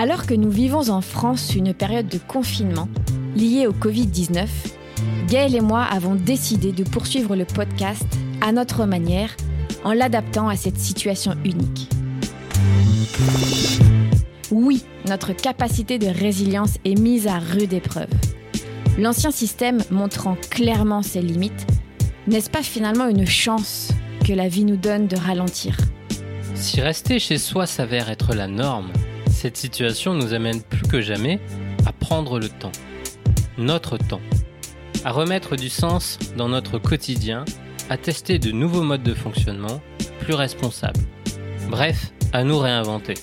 Alors que nous vivons en France une période de confinement liée au Covid-19, Gaël et moi avons décidé de poursuivre le podcast à notre manière en l'adaptant à cette situation unique. Oui, notre capacité de résilience est mise à rude épreuve. L'ancien système montrant clairement ses limites, n'est-ce pas finalement une chance que la vie nous donne de ralentir? Si rester chez soi s'avère être la norme, cette situation nous amène plus que jamais à prendre le temps. Notre temps. À remettre du sens dans notre quotidien, à tester de nouveaux modes de fonctionnement plus responsables. Bref, à nous réinventer.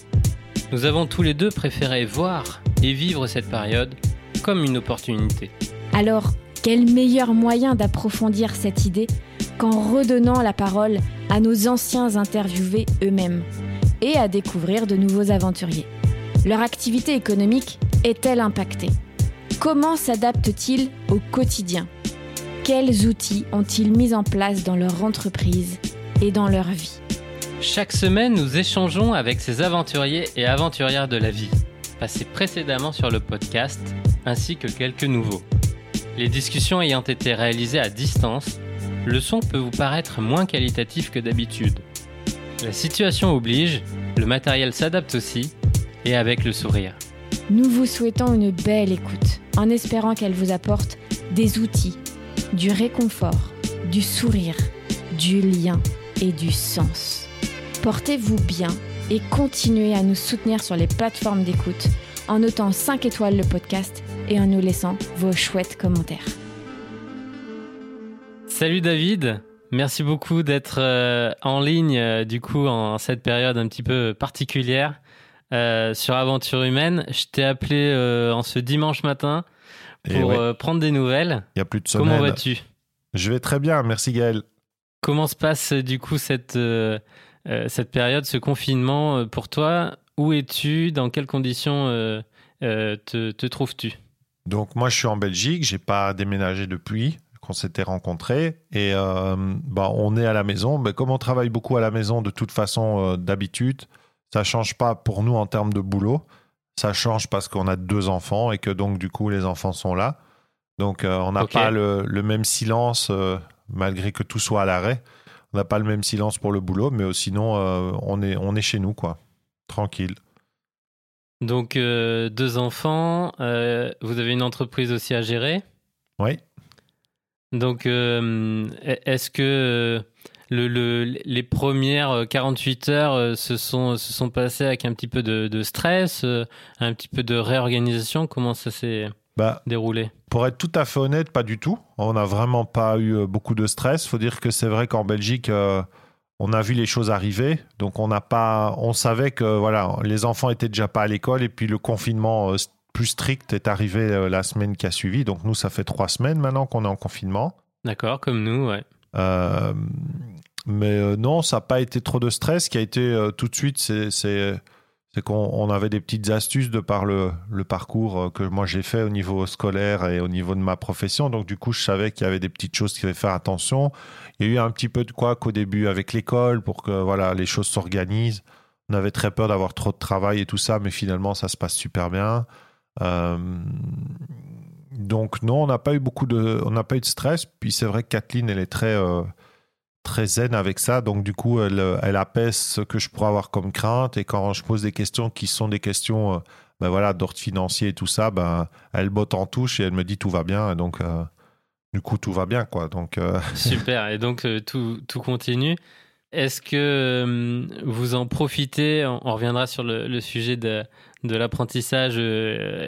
Nous avons tous les deux préféré voir et vivre cette période comme une opportunité. Alors, quel meilleur moyen d'approfondir cette idée qu'en redonnant la parole à nos anciens interviewés eux-mêmes et à découvrir de nouveaux aventuriers? Leur activité économique est-elle impactée? Comment s'adaptent-ils au quotidien? Quels outils ont-ils mis en place dans leur entreprise et dans leur vie? Chaque semaine, nous échangeons avec ces aventuriers et aventurières de la vie, passés précédemment sur le podcast, ainsi que quelques nouveaux. Les discussions ayant été réalisées à distance, le son peut vous paraître moins qualitatif que d'habitude. La situation oblige, le matériel s'adapte aussi, et avec le sourire. Nous vous souhaitons une belle écoute, en espérant qu'elle vous apporte des outils, du réconfort, du sourire, du lien et du sens. Portez-vous bien et continuez à nous soutenir sur les plateformes d'écoute en notant 5 étoiles le podcast et en nous laissant vos chouettes commentaires. Salut David, merci beaucoup d'être euh, en ligne euh, du coup en cette période un petit peu particulière euh, sur Aventure Humaine. Je t'ai appelé en ce dimanche matin pour prendre des nouvelles. Il y a plus de semaine. Comment vas-tu? Je vais très bien, merci Gaël. Comment se passe du coup cette, cette période, ce confinement pour toi? Où es-tu? Dans quelles conditions te, te trouves-tu? Donc moi, je suis en Belgique, j'ai pas déménagé depuis qu'on s'était rencontrés et euh, bah, on est à la maison. Mais comme on travaille beaucoup à la maison de toute façon euh, d'habitude, ça change pas pour nous en termes de boulot. Ça change parce qu'on a deux enfants et que donc du coup les enfants sont là. Donc euh, on n'a pas le, le, même silence malgré que tout soit à l'arrêt. On n'a pas le même silence pour le boulot, mais sinon on est on est chez nous quoi, tranquille. Donc, euh, deux enfants, euh, vous avez une entreprise aussi à gérer? Oui. Donc, euh, est-ce que le, les premières 48 heures se sont, se sont passées avec un petit peu de, stress, un petit peu de réorganisation Comment ça s'est bah, déroulé? Pour être tout à fait honnête, pas du tout. On n'a vraiment pas eu beaucoup de stress. Il faut dire que c'est vrai qu'en Belgique on a vu les choses arriver, donc on n'a pas, on savait que voilà, les enfants étaient déjà pas à l'école et puis le confinement euh, plus strict est arrivé euh, la semaine qui a suivi. Donc nous, ça fait trois semaines maintenant qu'on est en confinement. D'accord, comme nous, ouais. Euh, mais non, ça n'a pas été trop de stress. Ce qui a été tout de suite, c'est qu'on avait des petites astuces de par le, parcours que moi j'ai fait au niveau scolaire et au niveau de ma profession. Donc du coup, je savais qu'il y avait des petites choses qu'il fallait faire attention. Il y a eu un petit peu de quoi qu'au début avec l'école pour que voilà les choses s'organisent. On avait très peur d'avoir trop de travail et tout ça, mais finalement ça se passe super bien. Euh, donc non, on n'a pas eu beaucoup de, on n'a pas eu de stress. Puis c'est vrai que Kathleen, elle est très euh, très zen avec ça. Donc du coup, elle, elle apaise ce que je pourrais avoir comme crainte. Et quand je pose des questions qui sont des questions, euh, ben voilà, d'ordre financier et tout ça, ben elle botte en touche et elle me dit tout va bien. donc du coup, tout va bien, quoi. Donc, euh, Super. Et donc, euh, tout, tout continue. Est-ce que euh, vous en profitez? On, reviendra sur le, sujet de, de l'apprentissage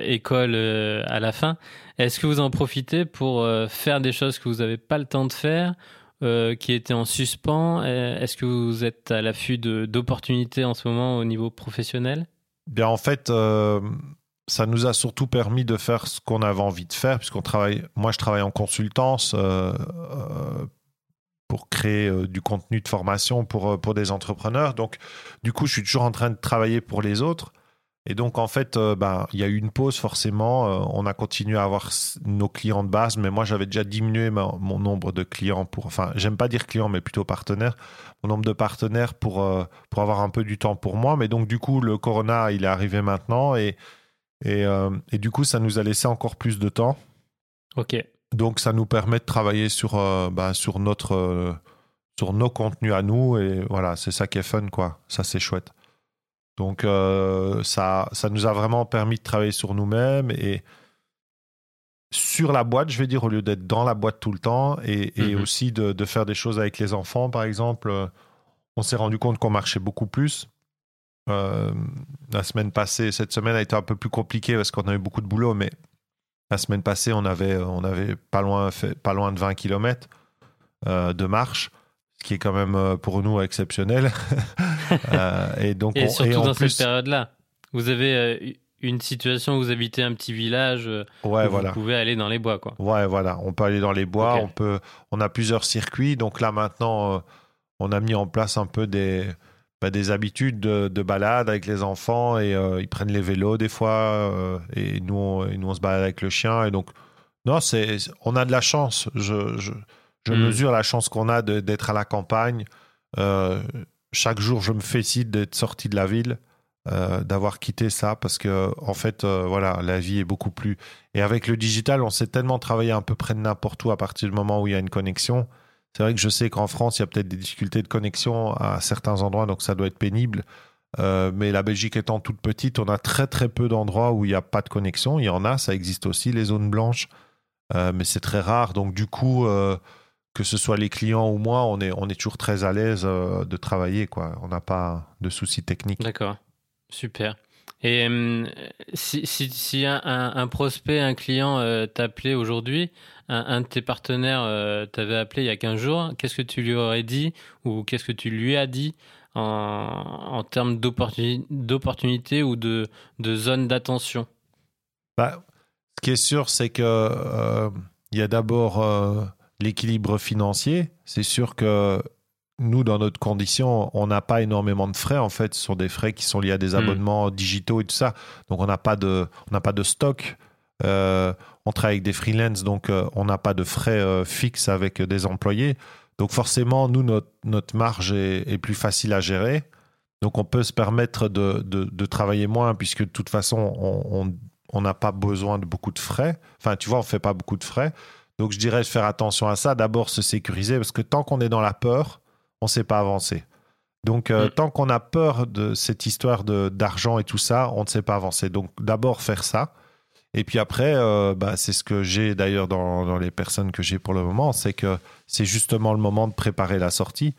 école à la fin. Est-ce que vous en profitez pour faire des choses que vous n'avez pas le temps de faire, qui étaient en suspens Est-ce que vous êtes à l'affût d'opportunités en ce moment au niveau professionnel? Bien, en fait, ça nous a surtout permis de faire ce qu'on avait envie de faire, puisqu'on travaille. Moi, je travaille en consultance euh, euh, pour créer euh, du contenu de formation pour, pour des entrepreneurs. Donc, du coup, je suis toujours en train de travailler pour les autres. Et donc, en fait, euh, ben, il y a eu une pause, forcément. Euh, on a continué à avoir nos clients de base, mais moi, j'avais déjà diminué mon nombre de clients pour. Enfin, j'aime pas dire clients, mais plutôt partenaires. Mon nombre de partenaires pour, euh, pour avoir un peu du temps pour moi. Mais donc, du coup, le Corona, il est arrivé maintenant. Et, et, et du coup, ça nous a laissé encore plus de temps. OK. Donc, ça nous permet de travailler sur, ben, sur, notre, sur nos contenus à nous. Et voilà, c'est ça qui est fun, quoi. Ça, c'est chouette. Donc euh, ça, ça nous a vraiment permis de travailler sur nous-mêmes et sur la boîte, je vais dire, au lieu d'être dans la boîte tout le temps et, mhm. aussi de, faire des choses avec les enfants, par exemple. Euh, on s'est rendu compte qu'on marchait beaucoup plus. Euh, la semaine passée, cette semaine a été un peu plus compliquée parce qu'on avait beaucoup de boulot, mais la semaine passée, on avait, on avait pas, loin, fait, pas loin de 20 km de marche ce qui est quand même euh, pour nous exceptionnel. Euh, et donc, et surtout dans cette période-là, vous avez euh, une situation où vous habitez un petit village, ouais, où vous pouvez aller dans les bois, quoi. Ouais, voilà, on peut aller dans les bois, on peut, on a plusieurs circuits. Donc là maintenant, on a mis en place un peu des, bah, des habitudes de, de, balade avec les enfants et ils prennent les vélos des fois et nous, on, et nous on se balade avec le chien et donc non, c'est, on a de la chance. je, je je hmm. mesure la chance qu'on a d'être à la campagne. Euh, chaque jour, je me félicite d'être sorti de la ville, euh, d'avoir quitté ça, parce que en fait, euh, voilà, la vie est beaucoup plus. Et avec le digital, on sait tellement travailler à peu près de n'importe où à partir du moment où il y a une connexion. C'est vrai que je sais qu'en France, il y a peut-être des difficultés de connexion à certains endroits, donc ça doit être pénible. mais la Belgique étant toute petite, on a très très peu d'endroits où il n'y a pas de connexion. Il y en a, ça existe aussi, les zones blanches, mais c'est très rare. Donc du coup, que ce soit les clients ou moi, on est, on est toujours très à l'aise euh, de travailler. Quoi. On n'a pas de soucis techniques. D'accord, super. Et euh, si, si, un, un, prospect, un client euh, t'appelait aujourd'hui, un, de tes partenaires t'avait appelé il y a 15 jours, qu'est-ce que tu lui aurais dit ou qu'est-ce que tu lui as dit en, en termes d'opportunités ou de, de zone d'attention? Bah, Ce qui est sûr, c'est que il y a d'abord l'équilibre financier, c'est sûr que nous, dans notre condition, on n'a pas énormément de frais. En fait, ce sont des frais qui sont liés à des hmm. abonnements digitaux et tout ça. Donc, on n'a pas de, on pas de stock. Euh, on travaille avec des freelances, donc euh, on n'a pas de frais euh, fixes avec des employés. Donc, forcément, nous, notre, notre marge est, plus facile à gérer. Donc, on peut se permettre de, de, travailler moins, puisque de toute façon, on n'a pas besoin de beaucoup de frais. Enfin, tu vois, on ne fait pas beaucoup de frais. Donc je dirais de faire attention à ça. D'abord se sécuriser parce que tant qu'on est dans la peur, on ne sait pas avancer. Donc euh, mm. tant qu'on a peur de cette histoire d'argent et tout ça, on ne sait pas avancer. Donc d'abord faire ça. Et puis après, euh, bah, c'est ce que j'ai d'ailleurs dans, dans, les personnes que j'ai pour le moment, c'est que c'est justement le moment de préparer la sortie.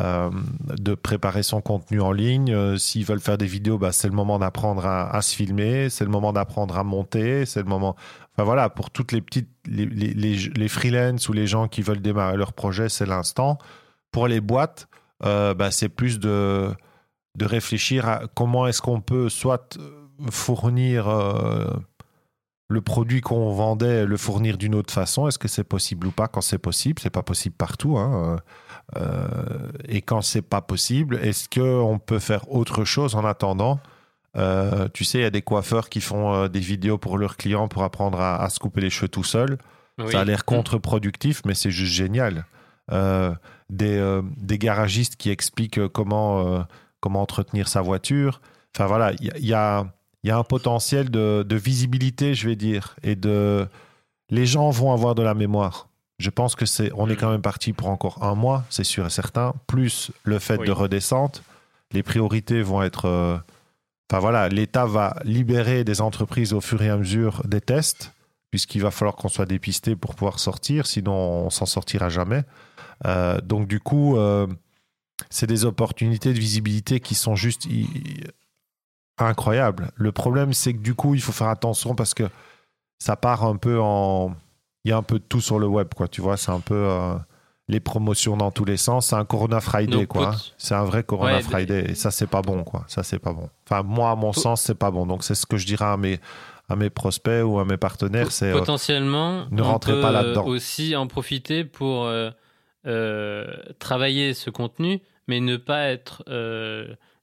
Euh, de préparer son contenu en ligne. S'ils veulent faire des vidéos, bah, c'est le moment d'apprendre à, à, se filmer, c'est le moment d'apprendre à monter, c'est le moment. Enfin voilà, pour toutes les petites, les, les, ou les gens qui veulent démarrer leur projet, c'est l'instant. Pour les boîtes, euh, bah, c'est plus de, de réfléchir à comment est-ce qu'on peut soit fournir euh, le produit qu'on vendait, le fournir d'une autre façon. Est-ce que c'est possible ou pas Quand c'est possible, c'est pas possible partout. Hein. Euh, et quand c'est pas possible, est-ce qu'on peut faire autre chose en attendant? Euh, tu sais, il y a des coiffeurs qui font euh, des vidéos pour leurs clients pour apprendre à, se couper les cheveux tout seul. Ça a l'air mm. contre-productif, mais c'est juste génial. Euh, des, des, garagistes qui expliquent comment, comment entretenir sa voiture. Enfin voilà, il y, a, y a un potentiel de, de, visibilité, je vais dire, et de les gens vont avoir de la mémoire. Je pense que c'est, on est mm. quand même parti pour encore un mois, c'est sûr et certain. Plus le fait de redescente, les priorités vont être Enfin voilà, l'État va libérer des entreprises au fur et à mesure des tests, puisqu'il va falloir qu'on soit dépisté pour pouvoir sortir, sinon on s'en sortira jamais. Euh, donc du coup, euh, c'est des opportunités de visibilité qui sont juste incroyables. Le problème, c'est que du coup, il faut faire attention parce que ça part un peu en... Il y a un peu de tout sur le web, quoi. Tu vois, c'est un peu... Euh, les promotions dans tous les sens. C'est un Corona Friday, quoi. C'est un vrai Corona Friday. Et ça, c'est pas bon, quoi. Ça, c'est pas bon. Enfin, moi, à mon sens, c'est pas bon. Donc, c'est ce que je dirais à mes, à mes prospects ou à mes partenaires. C'est euh, potentiellement ne rentrez pas là-dedans. Aussi en profiter pour euh, euh, travailler ce contenu, mais ne pas être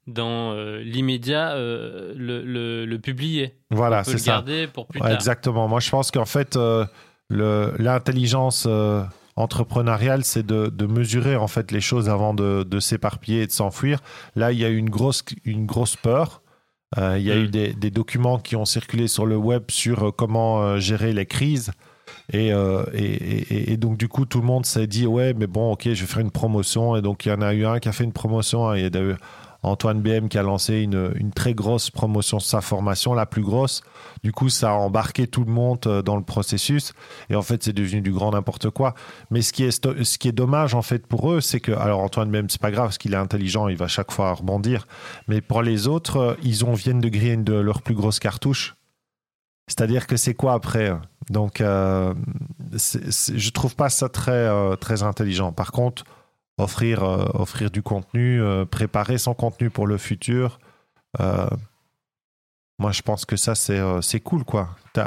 dans l'immédiat le, le, publier. Voilà, c'est ça. Le garder pour plus tard. Exactement. Moi, je pense qu'en fait, l'intelligence entrepreneuriale, c'est de, de, mesurer en fait les choses avant de, de s'éparpiller et de s'enfuir. Là, il y a eu une grosse, une grosse peur. Euh, il y a eu mm. des, des, documents qui ont circulé sur le web sur euh, comment euh, gérer les crises. Et, et, et, donc, du coup, tout le monde s'est dit Ouais, mais bon, ok, je vais faire une promotion. Et donc, il y en a eu un qui a fait une promotion. Il y a Antoine BM qui a lancé une, très grosse promotion sur sa formation, la plus grosse. Du coup, ça a embarqué tout le monde euh, dans le processus. Et en fait, c'est devenu du grand n'importe quoi. Mais ce qui est, dommage, en fait, pour eux, c'est que, alors Antoine BM, c'est pas grave, parce qu'il est intelligent, il va chaque fois rebondir. Mais pour les autres, euh, ils ont, viennent de griller de leurs plus grosses cartouches. C'est-à-dire que c'est quoi après Donc, euh, je trouve pas ça très intelligent. Par contre, offrir, euh, offrir du contenu, euh, préparer son contenu pour le futur. Euh, moi, je pense que ça, c'est cool, quoi. Tu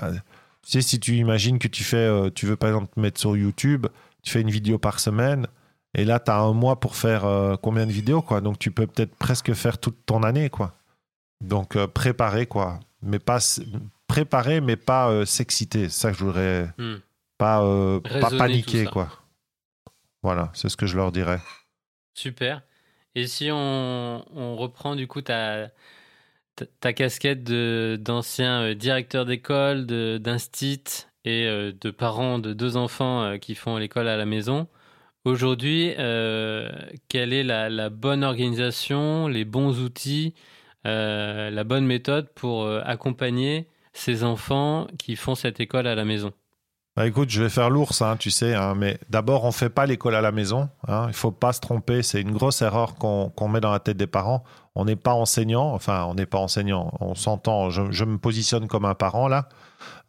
sais, si tu imagines que tu fais, tu veux par exemple te mettre sur YouTube, tu fais une vidéo par semaine, et là, tu as un mois pour faire combien de vidéos, quoi? Donc, tu peux peut-être presque faire toute ton année, quoi. Donc, préparer, quoi. Mais pas préparer, mais pas s'exciter. C'est ça que je voudrais. Hmm. Pas, pas paniquer, quoi. Voilà, c'est ce que je leur dirais. Super. Et si on, reprend du coup ta, casquette d'ancien euh, directeur d'école, d'instit et euh, de parents de deux enfants euh, qui font l'école à la maison, aujourd'hui, quelle est la, bonne organisation, les bons outils, la bonne méthode pour accompagner ces enfants qui font cette école à la maison? Bah écoute, je vais faire l'ours, hein, tu sais, hein, mais d'abord, on fait pas l'école à la maison. Hein, il faut pas se tromper. C'est une grosse erreur qu'on met dans la tête des parents. On n'est pas enseignant, enfin, on n'est pas enseignant. On s'entend. Je, me positionne comme un parent là,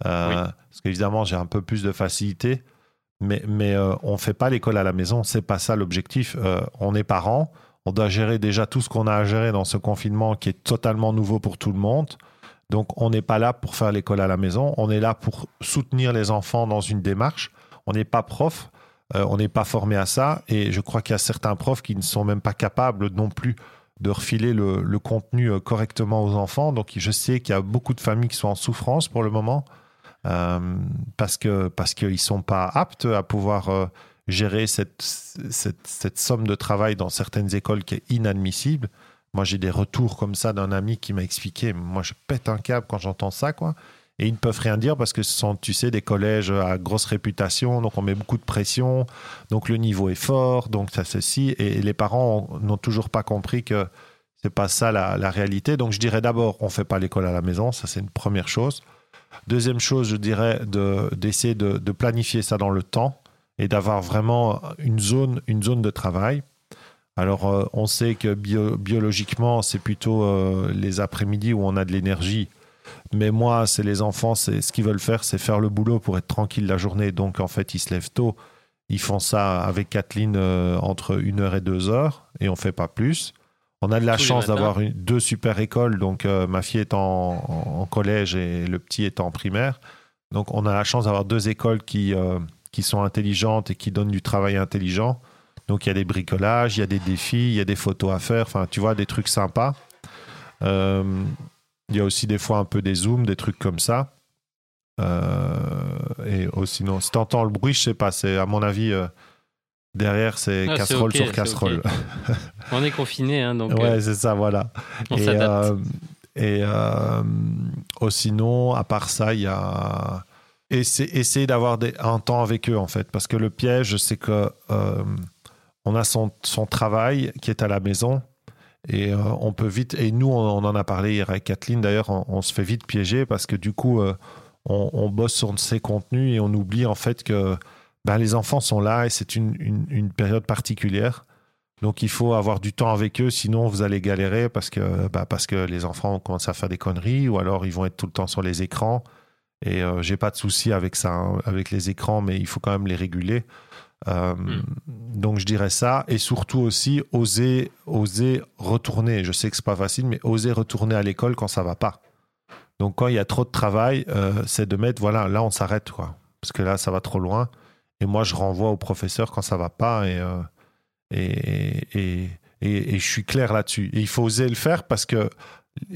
euh, parce qu'évidemment, j'ai un peu plus de facilité. Mais, mais euh, on fait pas l'école à la maison. C'est pas ça l'objectif. Euh, on est parent. On doit gérer déjà tout ce qu'on a à gérer dans ce confinement qui est totalement nouveau pour tout le monde. Donc, on n'est pas là pour faire l'école à la maison, on est là pour soutenir les enfants dans une démarche. On n'est pas prof, euh, on n'est pas formé à ça, et je crois qu'il y a certains profs qui ne sont même pas capables non plus de refiler le, contenu euh, correctement aux enfants. Donc, je sais qu'il y a beaucoup de familles qui sont en souffrance pour le moment euh, parce que parce sont pas aptes à pouvoir gérer cette somme de travail dans certaines écoles qui est inadmissible. Moi, j'ai des retours comme ça d'un ami qui m'a expliqué. Moi, je pète un câble quand j'entends ça, quoi. Et ils ne peuvent rien dire parce que ce sont, tu sais, des collèges à grosse réputation, donc on met beaucoup de pression, donc le niveau est fort, donc ça ceci. Et les parents n'ont toujours pas compris que c'est pas ça la, réalité. Donc je dirais d'abord, on fait pas l'école à la maison, ça c'est une première chose. Deuxième chose, je dirais d'essayer de, de, planifier ça dans le temps et d'avoir vraiment une zone, une zone de travail. Alors, euh, on sait que biologiquement, c'est plutôt euh, les après-midi où on a de l'énergie. Mais moi, c'est les enfants, c'est ce qu'ils veulent faire, c'est faire le boulot pour être tranquille la journée. Donc, en fait, ils se lèvent tôt. Ils font ça avec Kathleen euh, entre 1 heure et 2 heures, et on fait pas plus. On a de la chance d'avoir deux super écoles. Donc, ma fille est en, collège et le petit est en primaire. Donc, on a la chance d'avoir deux écoles qui, qui sont intelligentes et qui donnent du travail intelligent. Donc il y a des bricolages, il y a des défis, il y a des photos à faire, enfin tu vois, des trucs sympas. Euh, il y a aussi des fois un peu des zooms, des trucs comme ça. Euh, et aussi, non, si t'entends le bruit, je sais pas, c'est à mon avis, euh, derrière c'est ah, casserole sur casserole. On est confiné, hein, donc. Ouais, c'est ça, voilà. On s'adapte. Et sinon, à part ça, il y a essayer d'avoir un temps avec eux en fait parce que le piège c'est que on a son, travail qui est à la maison et euh, on peut vite, et nous on, en a parlé hier avec Kathleen d'ailleurs, on, se fait vite piéger parce que du coup euh, on, bosse sur ces contenus et on oublie en fait que ben, les enfants sont là et c'est une, période particulière. Donc il faut avoir du temps avec eux, sinon vous allez galérer parce que, ben, parce que les enfants commencent à faire des conneries ou alors ils vont être tout le temps sur les écrans. Et euh, j'ai pas de souci avec ça, hein, avec les écrans, mais il faut quand même les réguler. Euh, hmm. Donc je dirais ça et surtout aussi oser oser retourner. Je sais que c'est pas facile, mais oser retourner à l'école quand ça va pas. Donc quand il y a trop de travail, euh, c'est de mettre voilà là on s'arrête quoi parce que là ça va trop loin. Et moi je renvoie au professeur quand ça va pas et euh, et, Et, je suis clair là-dessus. Et il faut oser le faire parce que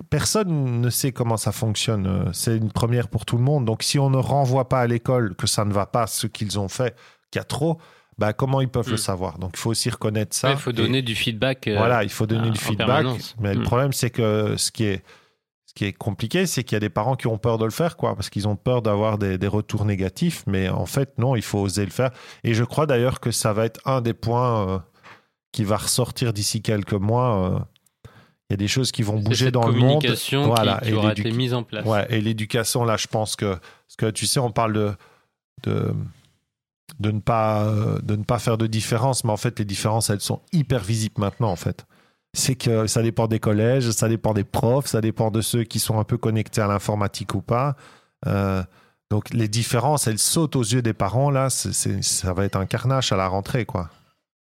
personne ne sait comment ça fonctionne. C'est une première pour tout le monde. Donc si on ne renvoie pas à l'école que ça ne va pas, ce qu'ils ont fait, qu'il y a trop, bah, comment ils peuvent le mm. savoir? Donc il faut aussi reconnaître ça. Il faut donner du feedback. Euh, voilà, il faut donner du feedback. Mais le mm. problème, c'est que ce qui est, ce qui est compliqué, c'est qu'il y a des parents qui ont peur de le faire, quoi, parce qu'ils ont peur d'avoir des, des, retours négatifs. Mais en fait, non, il faut oser le faire. Et je crois d'ailleurs que ça va être un des points euh, qui va ressortir d'ici quelques mois. Euh, il y a des choses qui vont bouger dans le monde. Voilà, qui, qui aura été mise en place. Ouais, et l'éducation, là, je pense que, parce que tu sais, on parle de, de de ne pas de ne pas faire de différence mais en fait les différences elles sont hyper visibles maintenant en fait. C'est que ça dépend des collèges ça dépend des profs ça dépend de ceux qui sont un peu connectés à l'informatique ou pas. Euh, donc les différences elles sautent aux yeux des parents là. Ça va être un carnage à la rentrée quoi.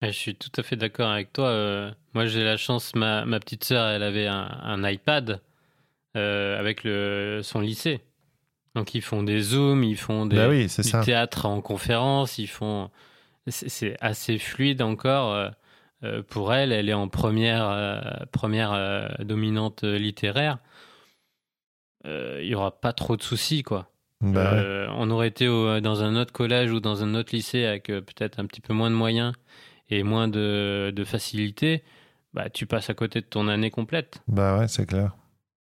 Je suis tout à fait d'accord avec toi euh, moi j'ai la chance ma, ma petite sœur elle avait un, iPad euh, avec le, son lycée donc ils font des zooms, ils font des, bah du théâtre en conférence, ils font. C'est assez fluide encore. Euh, euh, pour elle, elle est en première, euh, première dominante littéraire. Il y aura pas trop de soucis, quoi. Bah on aurait été dans un autre collège ou dans un autre lycée avec peut-être un petit peu moins de moyens et moins de, de facilité. Bah, tu passes à côté de ton année complète. Bah ouais, c'est clair.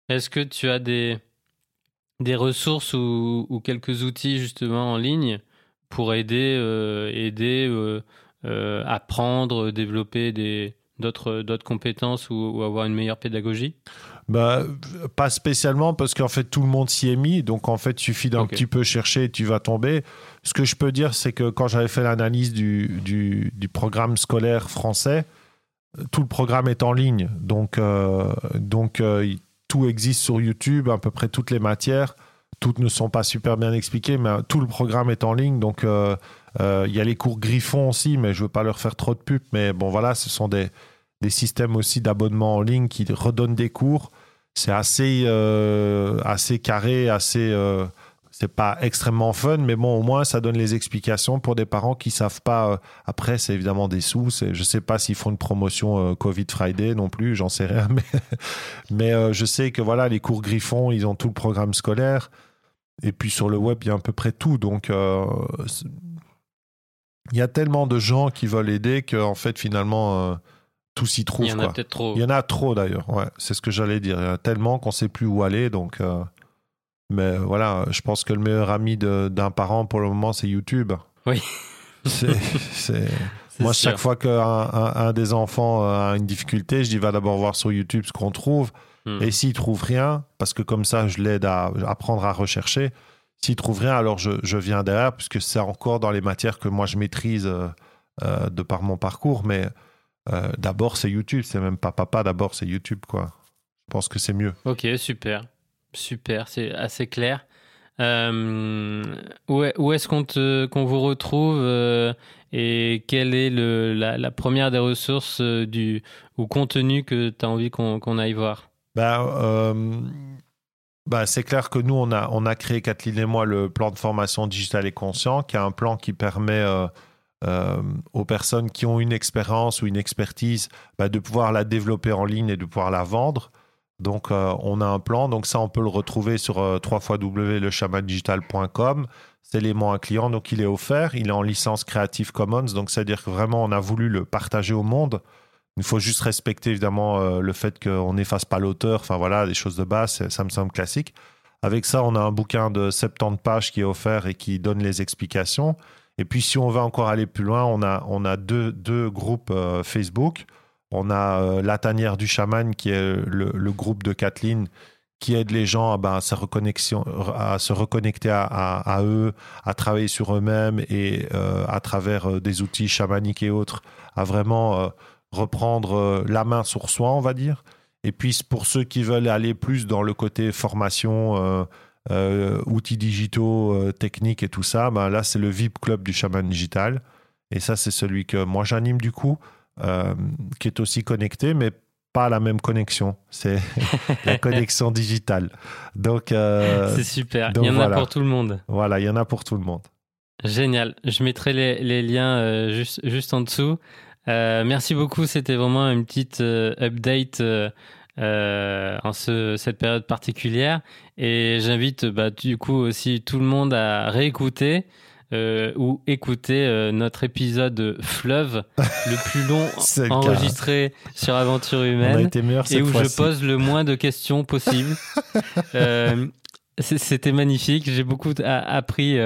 Est-ce que tu as des, des ressources ou, quelques outils justement en ligne pour aider, euh, aider euh, euh, apprendre, développer des, d'autres, d'autres compétences ou, avoir une meilleure pédagogie? Bah, Pas spécialement parce qu'en fait tout le monde s'y est mis. Donc en fait, il suffit d'un petit peu chercher et tu vas tomber. Ce que je peux dire, c'est que quand j'avais fait l'analyse du, du, du, programme scolaire français, tout le programme est en ligne. Donc, donc existe sur YouTube, à peu près toutes les matières. Toutes ne sont pas super bien expliquées, mais tout le programme est en ligne. Donc, euh, euh, il y a les cours Griffon aussi, mais je ne veux pas leur faire trop de pub. Mais bon, voilà, ce sont des, des systèmes aussi d'abonnement en ligne qui redonnent des cours. C'est assez, euh, assez carré, assez c'est pas extrêmement fun, mais bon, au moins, ça donne les explications pour des parents qui savent pas. Euh, après, c'est évidemment des sous. Je sais pas s'ils font une promotion euh, Covid Friday non plus, j'en sais rien. Mais, mais euh, je sais que voilà, les cours Griffon, ils ont tout le programme scolaire. Et puis sur le web, il y a à peu près tout. Donc, il y a tellement de gens qui veulent aider qu'en fait, finalement, tout s'y trouve. Il y en a peut-être trop. Il y en a trop d'ailleurs. Ouais, c'est ce que j'allais dire. Il y en a tellement qu'on sait plus où aller. Donc. Mais voilà, je pense que le meilleur ami d'un parent pour le moment, c'est YouTube. Oui. c'est, Moi, chaque fois qu'un un, des enfants a une difficulté, je dis va d'abord voir sur YouTube ce qu'on trouve. Hmm. Et s'il trouve rien, parce que comme ça, je l'aide à apprendre à rechercher. S'il trouve rien, alors je, je, viens derrière, puisque c'est encore dans les matières que moi je maîtrise euh, euh, de par mon parcours. Mais euh, d'abord, c'est YouTube. C'est même pas papa, d'abord, c'est YouTube, quoi. Je pense que c'est mieux. Ok, super. Super, c'est assez clair. Euh, où, est-ce qu'on qu'on vous retrouve euh, et quelle est le, la, première des ressources euh, du, ou contenu que tu as envie qu'on aille voir? Bah, bah, C'est clair que nous, on a, on créé, Kathleen et moi, le plan de formation digital et conscient, qui est un plan qui permet aux personnes qui ont une expérience ou une expertise bah, de pouvoir la développer en ligne et de pouvoir la vendre. Donc, euh, on a un plan. Donc, ça, on peut le retrouver sur euh, www.lechamadigital.com. C'est l'élément un client. Donc, il est offert. Il est en licence Creative Commons. Donc, c'est-à-dire que vraiment, on a voulu le partager au monde. Il faut juste respecter, évidemment, euh, le fait qu'on n'efface pas l'auteur. Enfin, voilà, des choses de base. Ça me semble classique. Avec ça, on a un bouquin de 70 pages qui est offert et qui donne les explications. Et puis, si on veut encore aller plus loin, on a, deux, deux groupes Facebook. On a euh, La Tanière du Chaman, qui est le, groupe de Kathleen, qui aide les gens ben, à, se, reconnecter à, eux, à travailler sur eux-mêmes et euh, à travers euh, des outils chamaniques et autres, à vraiment reprendre la main sur soi, on va dire. Et puis pour ceux qui veulent aller plus dans le côté formation, outils digitaux, techniques et tout ça, ben là c'est le VIP Club du Chaman Digital. Et ça c'est celui que moi j'anime du coup. Euh, qui est aussi connecté, mais pas la même connexion. C'est la connexion digitale. Donc, euh, c'est super. il y en a pour tout le monde. Voilà, il y en a pour tout le monde. Génial. Je mettrai les, liens euh, juste, juste en dessous. merci beaucoup, c'était vraiment une petite update en ce, cette période particulière. Et j'invite bah, du coup aussi tout le monde à réécouter euh, ou écouter euh, notre épisode Fleuve, le plus long enregistré sur Aventure Humaine, et où je pose le moins de questions possible. euh, C'était magnifique. J'ai beaucoup appris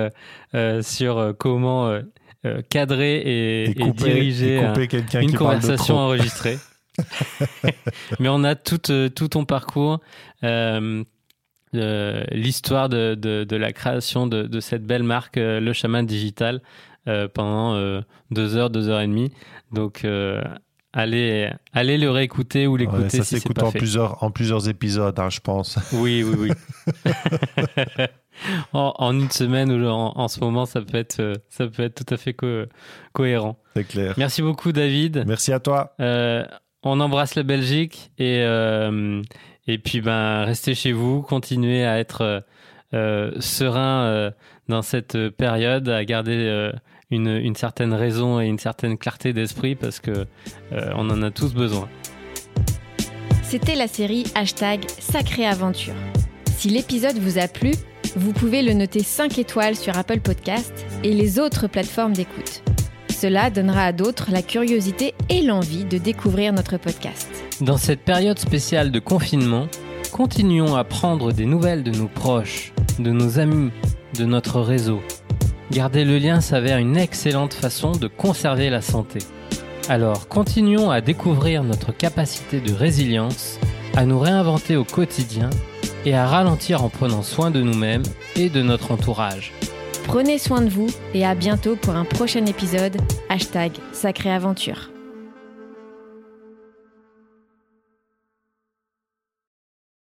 sur comment cadrer et, et, diriger une conversation enregistrée. Mais on a tout, tout ton parcours. Euh, l'histoire de, de, la création de, de, cette belle marque, euh, Le Chaman Digital, euh, pendant euh, deux heures, deux heures et demie. Donc, allez, allez le réécouter ou l'écouter. ça s'écoute en, plusieurs, en plusieurs épisodes, hein, je pense. Oui, oui, oui. en, une semaine ou en, en, ce moment, ça peut être, ça peut être tout à fait cohérent. C'est clair. Merci beaucoup, David. Merci à toi. on embrasse la Belgique et et puis, ben, restez chez vous, continuez à être euh, euh, serein euh, dans cette période, à garder une, certaine raison et une certaine clarté d'esprit parce que on en a tous besoin. C'était la série hashtag Sacrée Aventure. Si l'épisode vous a plu, vous pouvez le noter 5 étoiles sur Apple Podcast et les autres plateformes d'écoute. Cela donnera à d'autres la curiosité et l'envie de découvrir notre podcast. Dans cette période spéciale de confinement, continuons à prendre des nouvelles de nos proches, de nos amis, de notre réseau. Garder le lien s'avère une excellente façon de conserver la santé. Alors continuons à découvrir notre capacité de résilience, à nous réinventer au quotidien et à ralentir en prenant soin de nous-mêmes et de notre entourage. Prenez soin de vous et à bientôt pour un prochain épisode. Hashtag Sacrée Aventure.